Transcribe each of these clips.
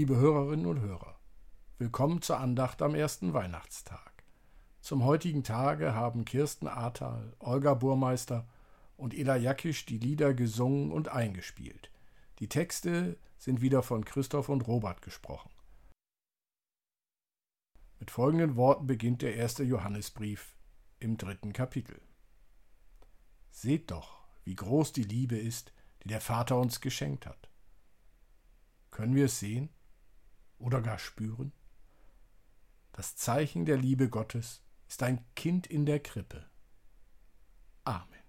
Liebe Hörerinnen und Hörer, willkommen zur Andacht am ersten Weihnachtstag. Zum heutigen Tage haben Kirsten Ahrtal, Olga Burmeister und Ela Jakisch die Lieder gesungen und eingespielt. Die Texte sind wieder von Christoph und Robert gesprochen. Mit folgenden Worten beginnt der erste Johannesbrief im dritten Kapitel. Seht doch, wie groß die Liebe ist, die der Vater uns geschenkt hat. Können wir es sehen oder gar spüren? Das Zeichen der Liebe Gottes ist ein Kind in der Krippe. Amen.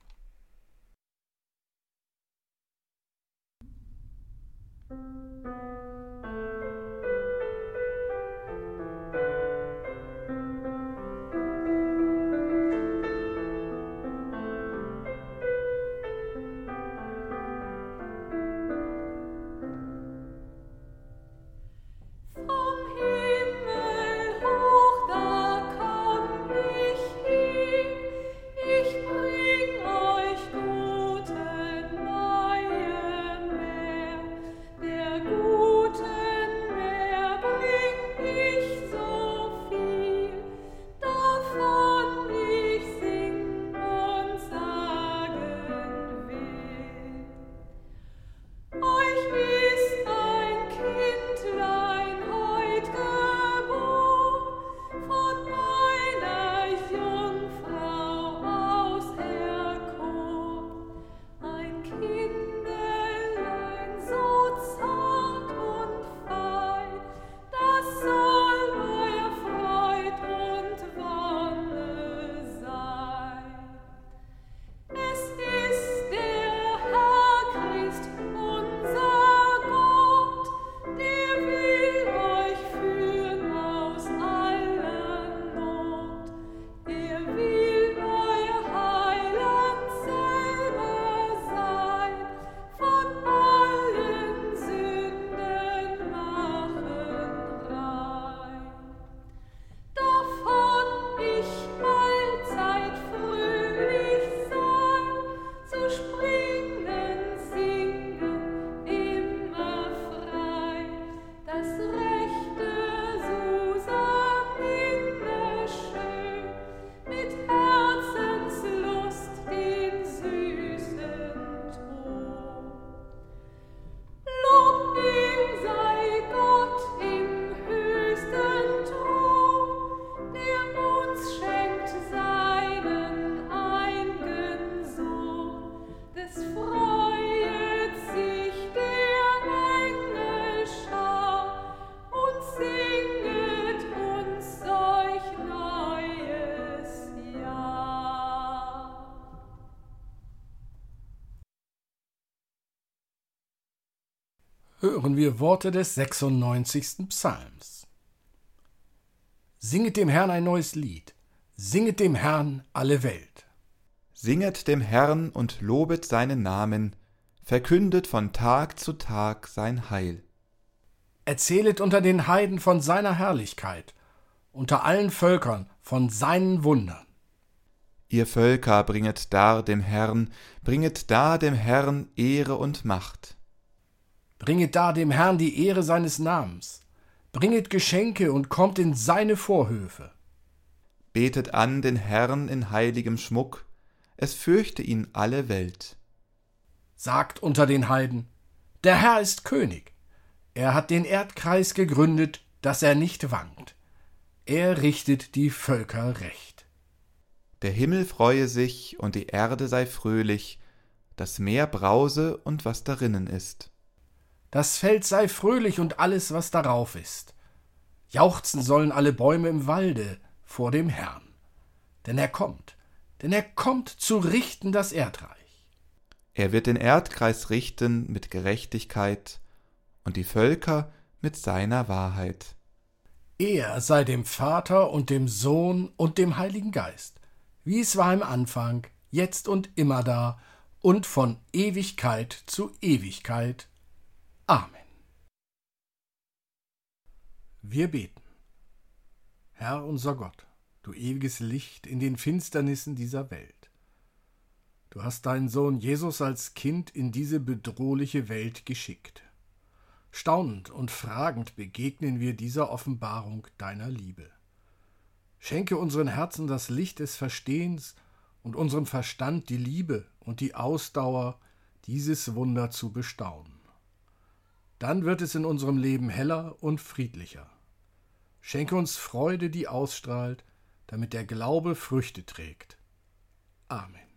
Hören wir Worte des 96. Psalms. Singet dem Herrn ein neues Lied, singet dem Herrn alle Welt. Singet dem Herrn und lobet seinen Namen, verkündet von Tag zu Tag sein Heil. Erzählet unter den Heiden von seiner Herrlichkeit, unter allen Völkern von seinen Wundern. Ihr Völker bringet dar dem Herrn, bringet dar dem Herrn Ehre und Macht. Bringet da dem Herrn die Ehre seines Namens. Bringet Geschenke und kommt in seine Vorhöfe. Betet an den Herrn in heiligem Schmuck, es fürchte ihn alle Welt. Sagt unter den Heiden, der Herr ist König. Er hat den Erdkreis gegründet, dass er nicht wankt. Er richtet die Völker recht. Der Himmel freue sich und die Erde sei fröhlich, das Meer brause und was darinnen ist. Das Feld sei fröhlich und alles, was darauf ist. Jauchzen sollen alle Bäume im Walde vor dem Herrn. Denn er kommt, denn er kommt zu richten das Erdreich. Er wird den Erdkreis richten mit Gerechtigkeit und die Völker mit seiner Wahrheit. Er sei dem Vater und dem Sohn und dem Heiligen Geist, wie es war im Anfang, jetzt und immer da und von Ewigkeit zu Ewigkeit. Amen. Wir beten. Herr unser Gott, du ewiges Licht in den Finsternissen dieser Welt. Du hast deinen Sohn Jesus als Kind in diese bedrohliche Welt geschickt. Staunend und fragend begegnen wir dieser Offenbarung deiner Liebe. Schenke unseren Herzen das Licht des Verstehens und unserem Verstand die Liebe und die Ausdauer, dieses Wunder zu bestaunen. Dann wird es in unserem Leben heller und friedlicher. Schenke uns Freude, die ausstrahlt, damit der Glaube Früchte trägt. Amen.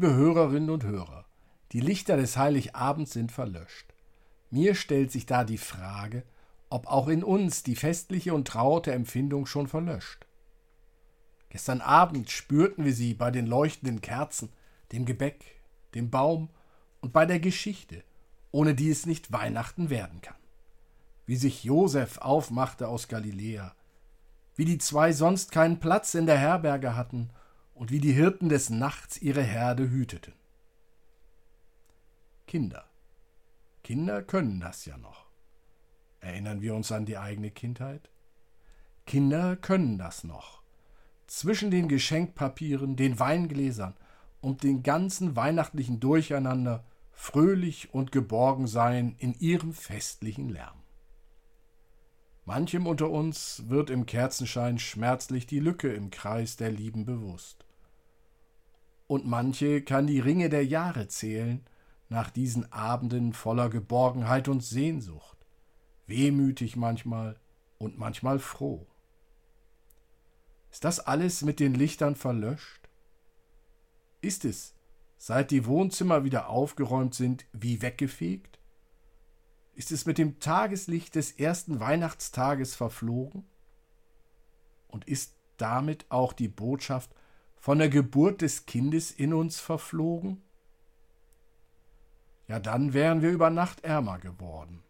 Liebe Hörerinnen und Hörer, die Lichter des Heiligabends sind verlöscht. Mir stellt sich da die Frage, ob auch in uns die festliche und traute Empfindung schon verlöscht. Gestern Abend spürten wir sie bei den leuchtenden Kerzen, dem Gebäck, dem Baum und bei der Geschichte, ohne die es nicht Weihnachten werden kann. Wie sich Josef aufmachte aus Galiläa, wie die zwei sonst keinen Platz in der Herberge hatten und wie die Hirten des Nachts ihre Herde hüteten. Kinder. Kinder können das ja noch. Erinnern wir uns an die eigene Kindheit? Kinder können das noch. Zwischen den Geschenkpapieren, den Weingläsern und dem ganzen weihnachtlichen Durcheinander fröhlich und geborgen sein in ihrem festlichen Lärm. Manchem unter uns wird im Kerzenschein schmerzlich die Lücke im Kreis der Lieben bewusst und manche kann die Ringe der Jahre zählen, nach diesen Abenden voller Geborgenheit und Sehnsucht, wehmütig manchmal und manchmal froh. Ist das alles mit den Lichtern verlöscht? Ist es, seit die Wohnzimmer wieder aufgeräumt sind, wie weggefegt? Ist es mit dem Tageslicht des ersten Weihnachtstages verflogen? Und ist damit auch die Botschaft von der Geburt des Kindes in uns verflogen? Ja, dann wären wir über Nacht ärmer geworden.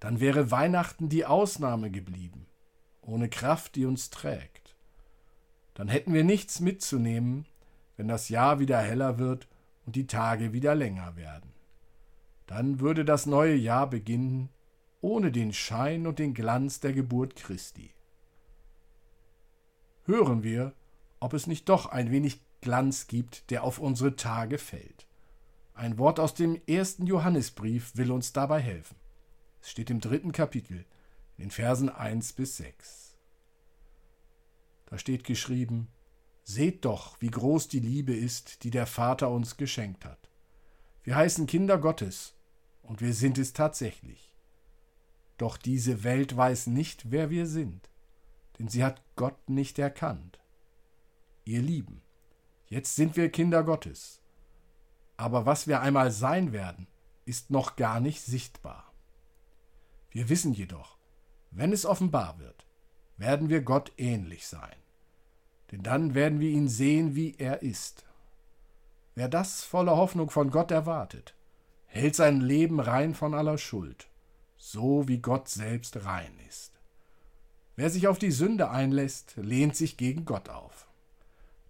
Dann wäre Weihnachten die Ausnahme geblieben, ohne Kraft, die uns trägt. Dann hätten wir nichts mitzunehmen, wenn das Jahr wieder heller wird und die Tage wieder länger werden. Dann würde das neue Jahr beginnen, ohne den Schein und den Glanz der Geburt Christi. Hören wir, ob es nicht doch ein wenig Glanz gibt, der auf unsere Tage fällt. Ein Wort aus dem ersten Johannesbrief will uns dabei helfen. Es steht im dritten Kapitel, in den Versen 1 bis 6. Da steht geschrieben, Seht doch, wie groß die Liebe ist, die der Vater uns geschenkt hat. Wir heißen Kinder Gottes, und wir sind es tatsächlich. Doch diese Welt weiß nicht, wer wir sind, denn sie hat Gott nicht erkannt. Ihr Lieben, jetzt sind wir Kinder Gottes, aber was wir einmal sein werden, ist noch gar nicht sichtbar. Wir wissen jedoch, wenn es offenbar wird, werden wir Gott ähnlich sein denn dann werden wir ihn sehen, wie er ist. Wer das voller Hoffnung von Gott erwartet, hält sein Leben rein von aller Schuld, so wie Gott selbst rein ist. Wer sich auf die Sünde einlässt, lehnt sich gegen Gott auf.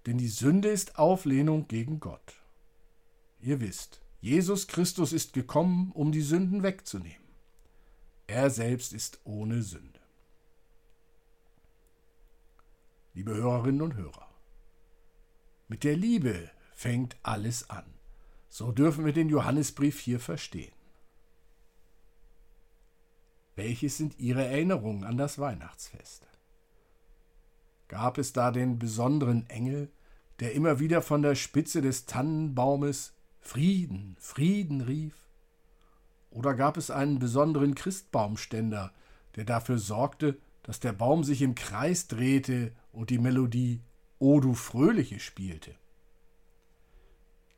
Denn die Sünde ist Auflehnung gegen Gott. Ihr wisst, Jesus Christus ist gekommen, um die Sünden wegzunehmen. Er selbst ist ohne Sünde. liebe Hörerinnen und Hörer. Mit der Liebe fängt alles an. So dürfen wir den Johannesbrief hier verstehen. Welches sind Ihre Erinnerungen an das Weihnachtsfest? Gab es da den besonderen Engel, der immer wieder von der Spitze des Tannenbaumes Frieden, Frieden rief? Oder gab es einen besonderen Christbaumständer, der dafür sorgte, dass der Baum sich im Kreis drehte und die Melodie O du Fröhliche spielte.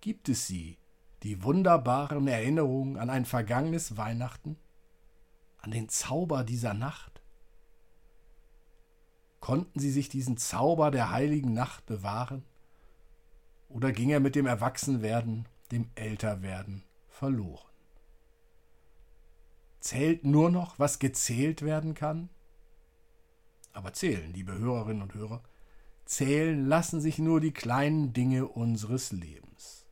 Gibt es sie, die wunderbaren Erinnerungen an ein vergangenes Weihnachten, an den Zauber dieser Nacht? Konnten sie sich diesen Zauber der heiligen Nacht bewahren? Oder ging er mit dem Erwachsenwerden, dem Älterwerden verloren? Zählt nur noch, was gezählt werden kann? Aber zählen, liebe Hörerinnen und Hörer, zählen lassen sich nur die kleinen Dinge unseres Lebens.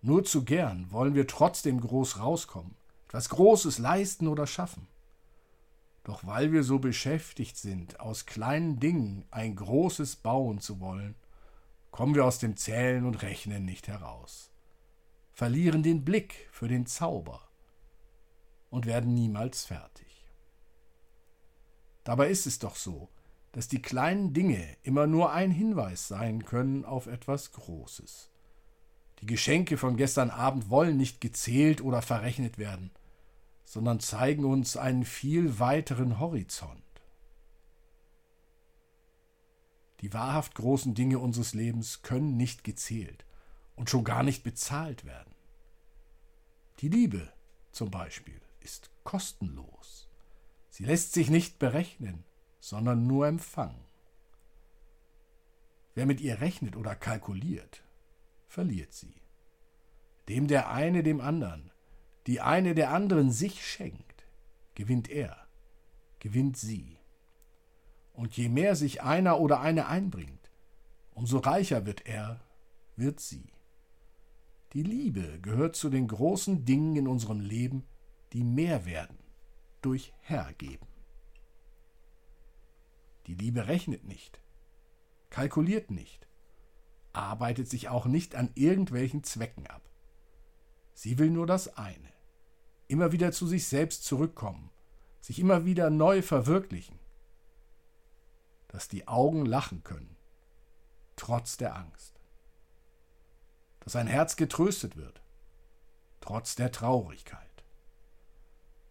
Nur zu gern wollen wir trotzdem groß rauskommen, etwas Großes leisten oder schaffen. Doch weil wir so beschäftigt sind, aus kleinen Dingen ein großes bauen zu wollen, kommen wir aus dem Zählen und Rechnen nicht heraus, verlieren den Blick für den Zauber und werden niemals fertig. Dabei ist es doch so, dass die kleinen Dinge immer nur ein Hinweis sein können auf etwas Großes. Die Geschenke von gestern Abend wollen nicht gezählt oder verrechnet werden, sondern zeigen uns einen viel weiteren Horizont. Die wahrhaft großen Dinge unseres Lebens können nicht gezählt und schon gar nicht bezahlt werden. Die Liebe zum Beispiel ist kostenlos. Sie lässt sich nicht berechnen, sondern nur empfangen. Wer mit ihr rechnet oder kalkuliert, verliert sie. Dem der eine dem anderen, die eine der anderen sich schenkt, gewinnt er, gewinnt sie. Und je mehr sich einer oder eine einbringt, umso reicher wird er, wird sie. Die Liebe gehört zu den großen Dingen in unserem Leben, die mehr werden durch Hergeben. Die Liebe rechnet nicht, kalkuliert nicht, arbeitet sich auch nicht an irgendwelchen Zwecken ab. Sie will nur das eine, immer wieder zu sich selbst zurückkommen, sich immer wieder neu verwirklichen, dass die Augen lachen können, trotz der Angst, dass ein Herz getröstet wird, trotz der Traurigkeit.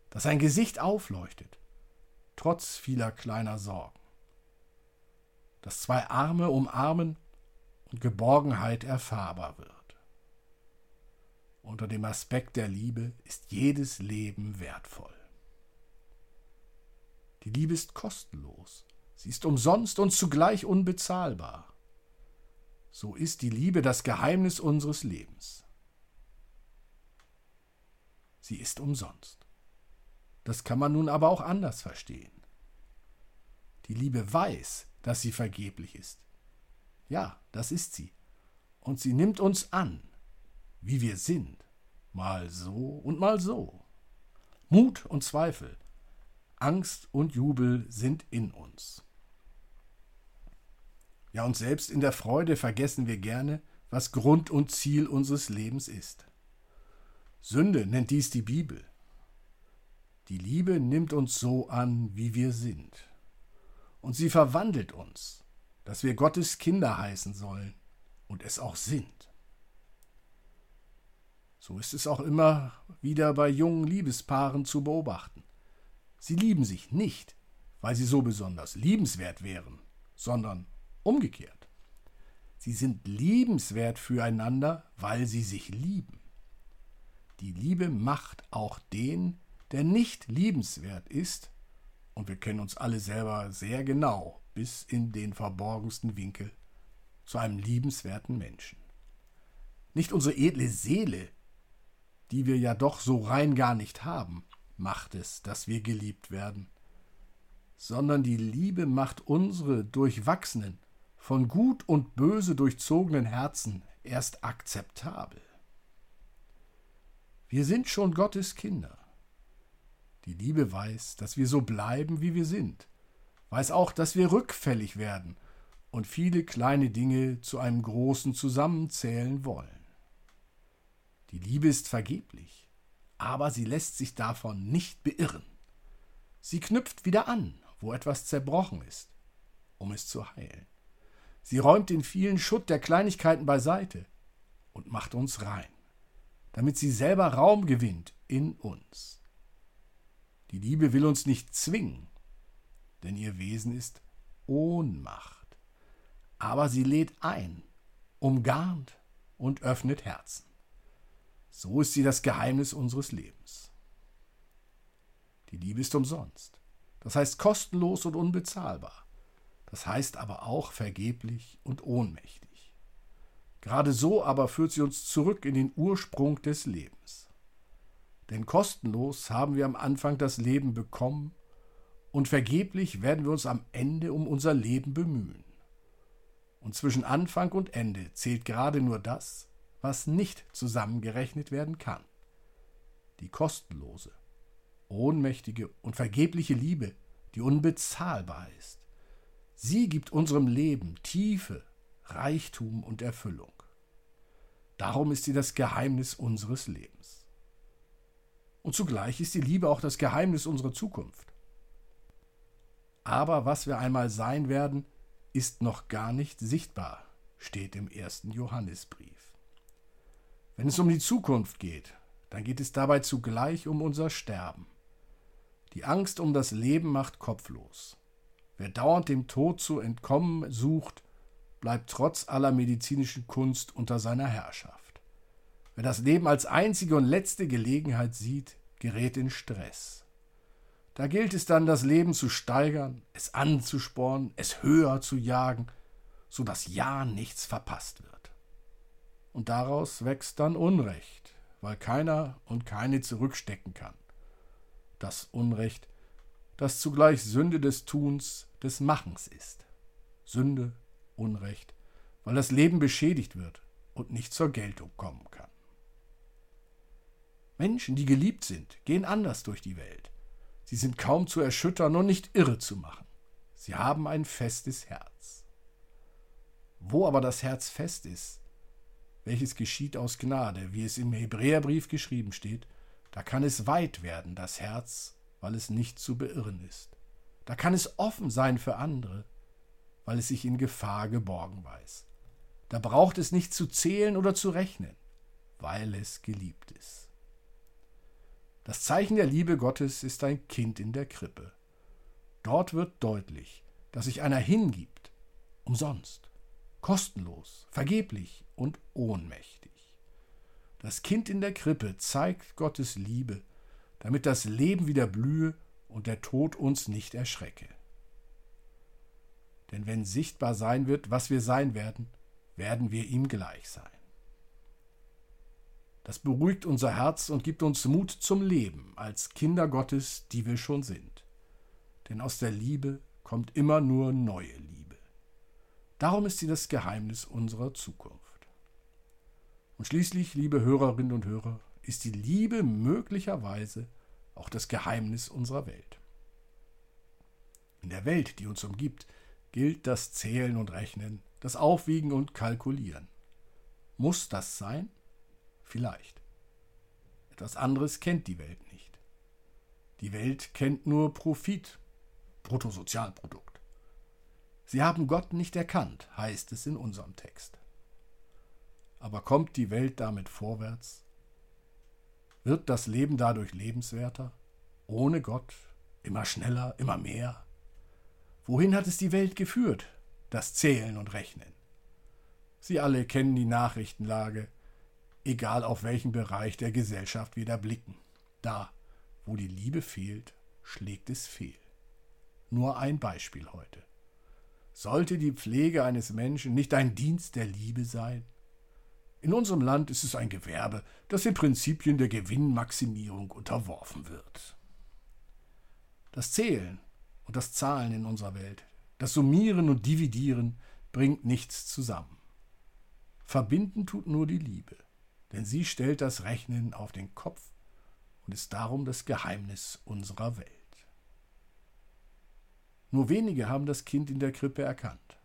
Dass sein Gesicht aufleuchtet, trotz vieler kleiner Sorgen, dass zwei Arme umarmen und Geborgenheit erfahrbar wird. Unter dem Aspekt der Liebe ist jedes Leben wertvoll. Die Liebe ist kostenlos, sie ist umsonst und zugleich unbezahlbar. So ist die Liebe das Geheimnis unseres Lebens. Sie ist umsonst. Das kann man nun aber auch anders verstehen. Die Liebe weiß, dass sie vergeblich ist. Ja, das ist sie. Und sie nimmt uns an, wie wir sind, mal so und mal so. Mut und Zweifel, Angst und Jubel sind in uns. Ja, und selbst in der Freude vergessen wir gerne, was Grund und Ziel unseres Lebens ist. Sünde nennt dies die Bibel. Die Liebe nimmt uns so an, wie wir sind. Und sie verwandelt uns, dass wir Gottes Kinder heißen sollen und es auch sind. So ist es auch immer wieder bei jungen Liebespaaren zu beobachten. Sie lieben sich nicht, weil sie so besonders liebenswert wären, sondern umgekehrt. Sie sind liebenswert füreinander, weil sie sich lieben. Die Liebe macht auch den, der nicht liebenswert ist, und wir kennen uns alle selber sehr genau, bis in den verborgensten Winkel, zu einem liebenswerten Menschen. Nicht unsere edle Seele, die wir ja doch so rein gar nicht haben, macht es, dass wir geliebt werden, sondern die Liebe macht unsere durchwachsenen, von Gut und Böse durchzogenen Herzen erst akzeptabel. Wir sind schon Gottes Kinder. Die Liebe weiß, dass wir so bleiben, wie wir sind, weiß auch, dass wir rückfällig werden und viele kleine Dinge zu einem großen zusammenzählen wollen. Die Liebe ist vergeblich, aber sie lässt sich davon nicht beirren. Sie knüpft wieder an, wo etwas zerbrochen ist, um es zu heilen. Sie räumt den vielen Schutt der Kleinigkeiten beiseite und macht uns rein, damit sie selber Raum gewinnt in uns. Die Liebe will uns nicht zwingen, denn ihr Wesen ist Ohnmacht. Aber sie lädt ein, umgarnt und öffnet Herzen. So ist sie das Geheimnis unseres Lebens. Die Liebe ist umsonst. Das heißt kostenlos und unbezahlbar. Das heißt aber auch vergeblich und ohnmächtig. Gerade so aber führt sie uns zurück in den Ursprung des Lebens. Denn kostenlos haben wir am Anfang das Leben bekommen und vergeblich werden wir uns am Ende um unser Leben bemühen. Und zwischen Anfang und Ende zählt gerade nur das, was nicht zusammengerechnet werden kann. Die kostenlose, ohnmächtige und vergebliche Liebe, die unbezahlbar ist. Sie gibt unserem Leben Tiefe, Reichtum und Erfüllung. Darum ist sie das Geheimnis unseres Lebens. Und zugleich ist die Liebe auch das Geheimnis unserer Zukunft. Aber was wir einmal sein werden, ist noch gar nicht sichtbar, steht im ersten Johannesbrief. Wenn es um die Zukunft geht, dann geht es dabei zugleich um unser Sterben. Die Angst um das Leben macht kopflos. Wer dauernd dem Tod zu entkommen sucht, bleibt trotz aller medizinischen Kunst unter seiner Herrschaft. Wer das Leben als einzige und letzte Gelegenheit sieht, gerät in Stress. Da gilt es dann, das Leben zu steigern, es anzuspornen, es höher zu jagen, so dass ja nichts verpasst wird. Und daraus wächst dann Unrecht, weil keiner und keine zurückstecken kann das Unrecht, das zugleich Sünde des Tuns, des Machens ist. Sünde, Unrecht, weil das Leben beschädigt wird und nicht zur Geltung kommen kann. Menschen, die geliebt sind, gehen anders durch die Welt. Sie sind kaum zu erschüttern und nicht irre zu machen. Sie haben ein festes Herz. Wo aber das Herz fest ist, welches geschieht aus Gnade, wie es im Hebräerbrief geschrieben steht, da kann es weit werden, das Herz, weil es nicht zu beirren ist. Da kann es offen sein für andere, weil es sich in Gefahr geborgen weiß. Da braucht es nicht zu zählen oder zu rechnen, weil es geliebt ist. Das Zeichen der Liebe Gottes ist ein Kind in der Krippe. Dort wird deutlich, dass sich einer hingibt, umsonst, kostenlos, vergeblich und ohnmächtig. Das Kind in der Krippe zeigt Gottes Liebe, damit das Leben wieder blühe und der Tod uns nicht erschrecke. Denn wenn sichtbar sein wird, was wir sein werden, werden wir ihm gleich sein. Das beruhigt unser Herz und gibt uns Mut zum Leben als Kinder Gottes, die wir schon sind. Denn aus der Liebe kommt immer nur neue Liebe. Darum ist sie das Geheimnis unserer Zukunft. Und schließlich, liebe Hörerinnen und Hörer, ist die Liebe möglicherweise auch das Geheimnis unserer Welt. In der Welt, die uns umgibt, gilt das Zählen und Rechnen, das Aufwiegen und Kalkulieren. Muss das sein? Vielleicht. Etwas anderes kennt die Welt nicht. Die Welt kennt nur Profit, Bruttosozialprodukt. Sie haben Gott nicht erkannt, heißt es in unserem Text. Aber kommt die Welt damit vorwärts? Wird das Leben dadurch lebenswerter? Ohne Gott? Immer schneller? Immer mehr? Wohin hat es die Welt geführt? Das Zählen und Rechnen. Sie alle kennen die Nachrichtenlage, egal auf welchen Bereich der Gesellschaft wir da blicken. Da, wo die Liebe fehlt, schlägt es fehl. Nur ein Beispiel heute. Sollte die Pflege eines Menschen nicht ein Dienst der Liebe sein? In unserem Land ist es ein Gewerbe, das den Prinzipien der Gewinnmaximierung unterworfen wird. Das Zählen und das Zahlen in unserer Welt, das Summieren und Dividieren bringt nichts zusammen. Verbinden tut nur die Liebe, denn sie stellt das Rechnen auf den Kopf und ist darum das Geheimnis unserer Welt. Nur wenige haben das Kind in der Krippe erkannt.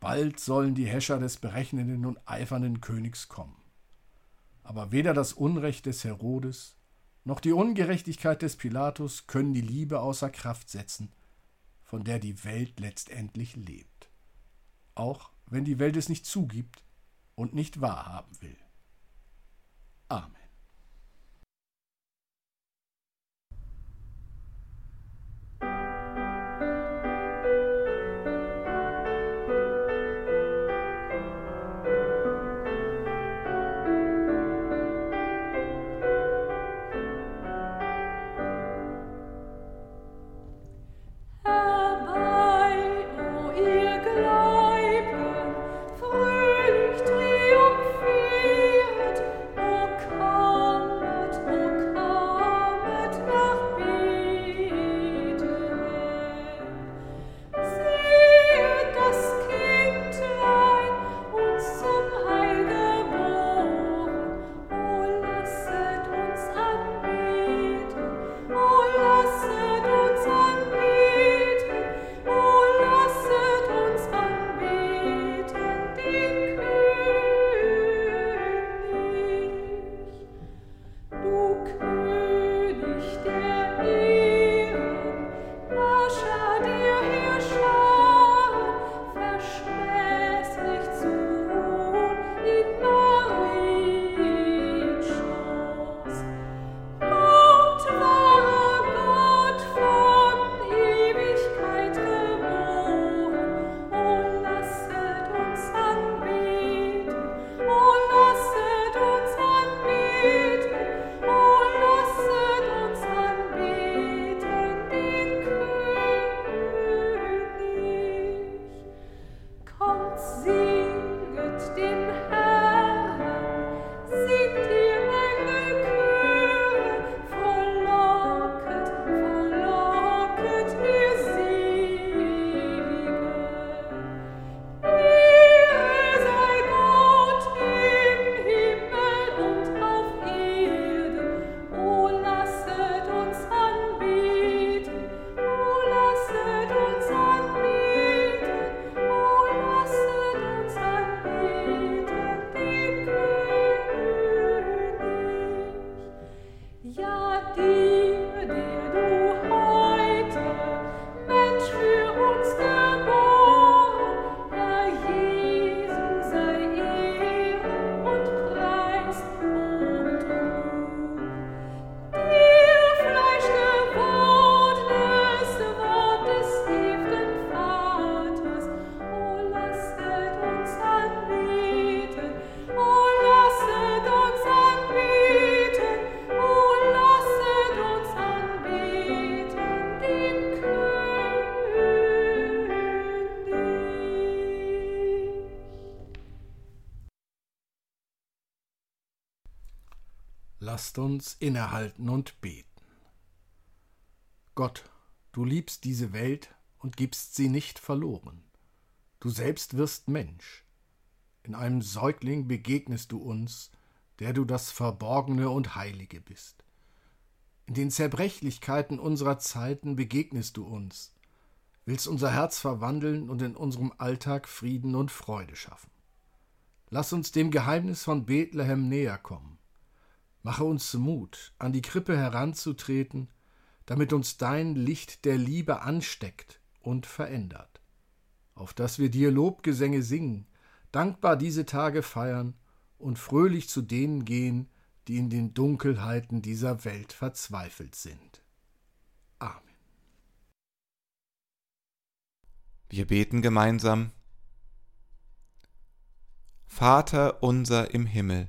Bald sollen die Häscher des berechnenden und eifernden Königs kommen. Aber weder das Unrecht des Herodes noch die Ungerechtigkeit des Pilatus können die Liebe außer Kraft setzen, von der die Welt letztendlich lebt. Auch wenn die Welt es nicht zugibt und nicht wahrhaben will. Amen. Lasst uns innehalten und beten. Gott, du liebst diese Welt und gibst sie nicht verloren. Du selbst wirst Mensch. In einem Säugling begegnest du uns, der du das Verborgene und Heilige bist. In den Zerbrechlichkeiten unserer Zeiten begegnest du uns, willst unser Herz verwandeln und in unserem Alltag Frieden und Freude schaffen. Lass uns dem Geheimnis von Bethlehem näher kommen Mache uns Mut, an die Krippe heranzutreten, damit uns dein Licht der Liebe ansteckt und verändert. auf dass wir dir Lobgesänge singen, dankbar diese Tage feiern und fröhlich zu denen gehen, die in den Dunkelheiten dieser Welt verzweifelt sind. Amen. Wir beten gemeinsam. Vater unser im Himmel,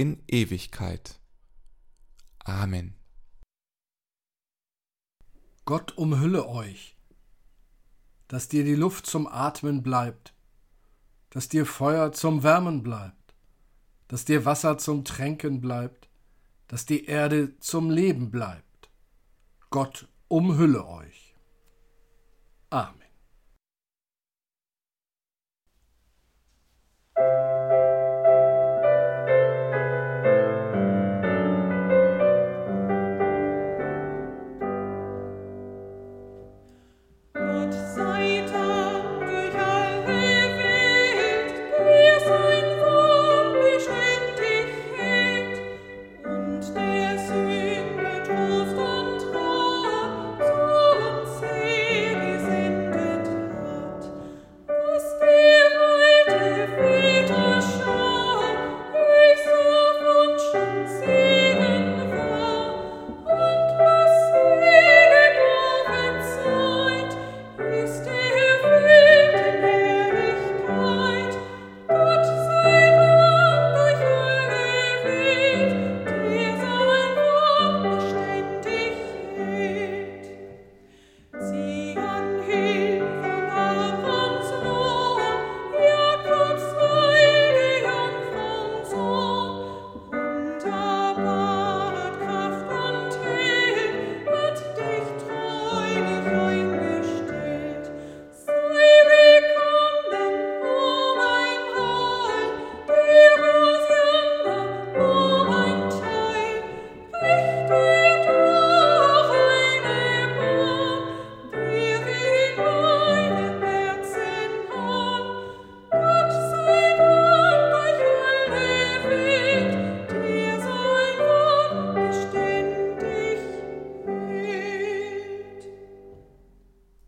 in Ewigkeit. Amen. Gott umhülle euch, dass dir die Luft zum Atmen bleibt, dass dir Feuer zum Wärmen bleibt dass dir Wasser zum Tränken bleibt, dass die Erde zum Leben bleibt. Gott umhülle euch. Amen.